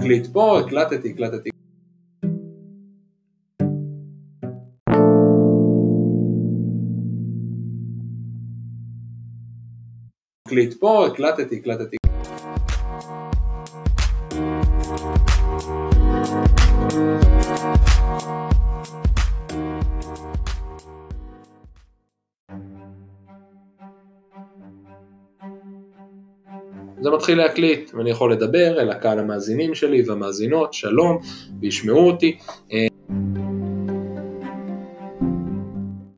מקליט פה, הקלטתי, הקלטתי. מקליט פה, הקלטתי, הקלטתי. זה מתחיל להקליט, ואני יכול לדבר אל הקהל המאזינים שלי והמאזינות, שלום, וישמעו אותי.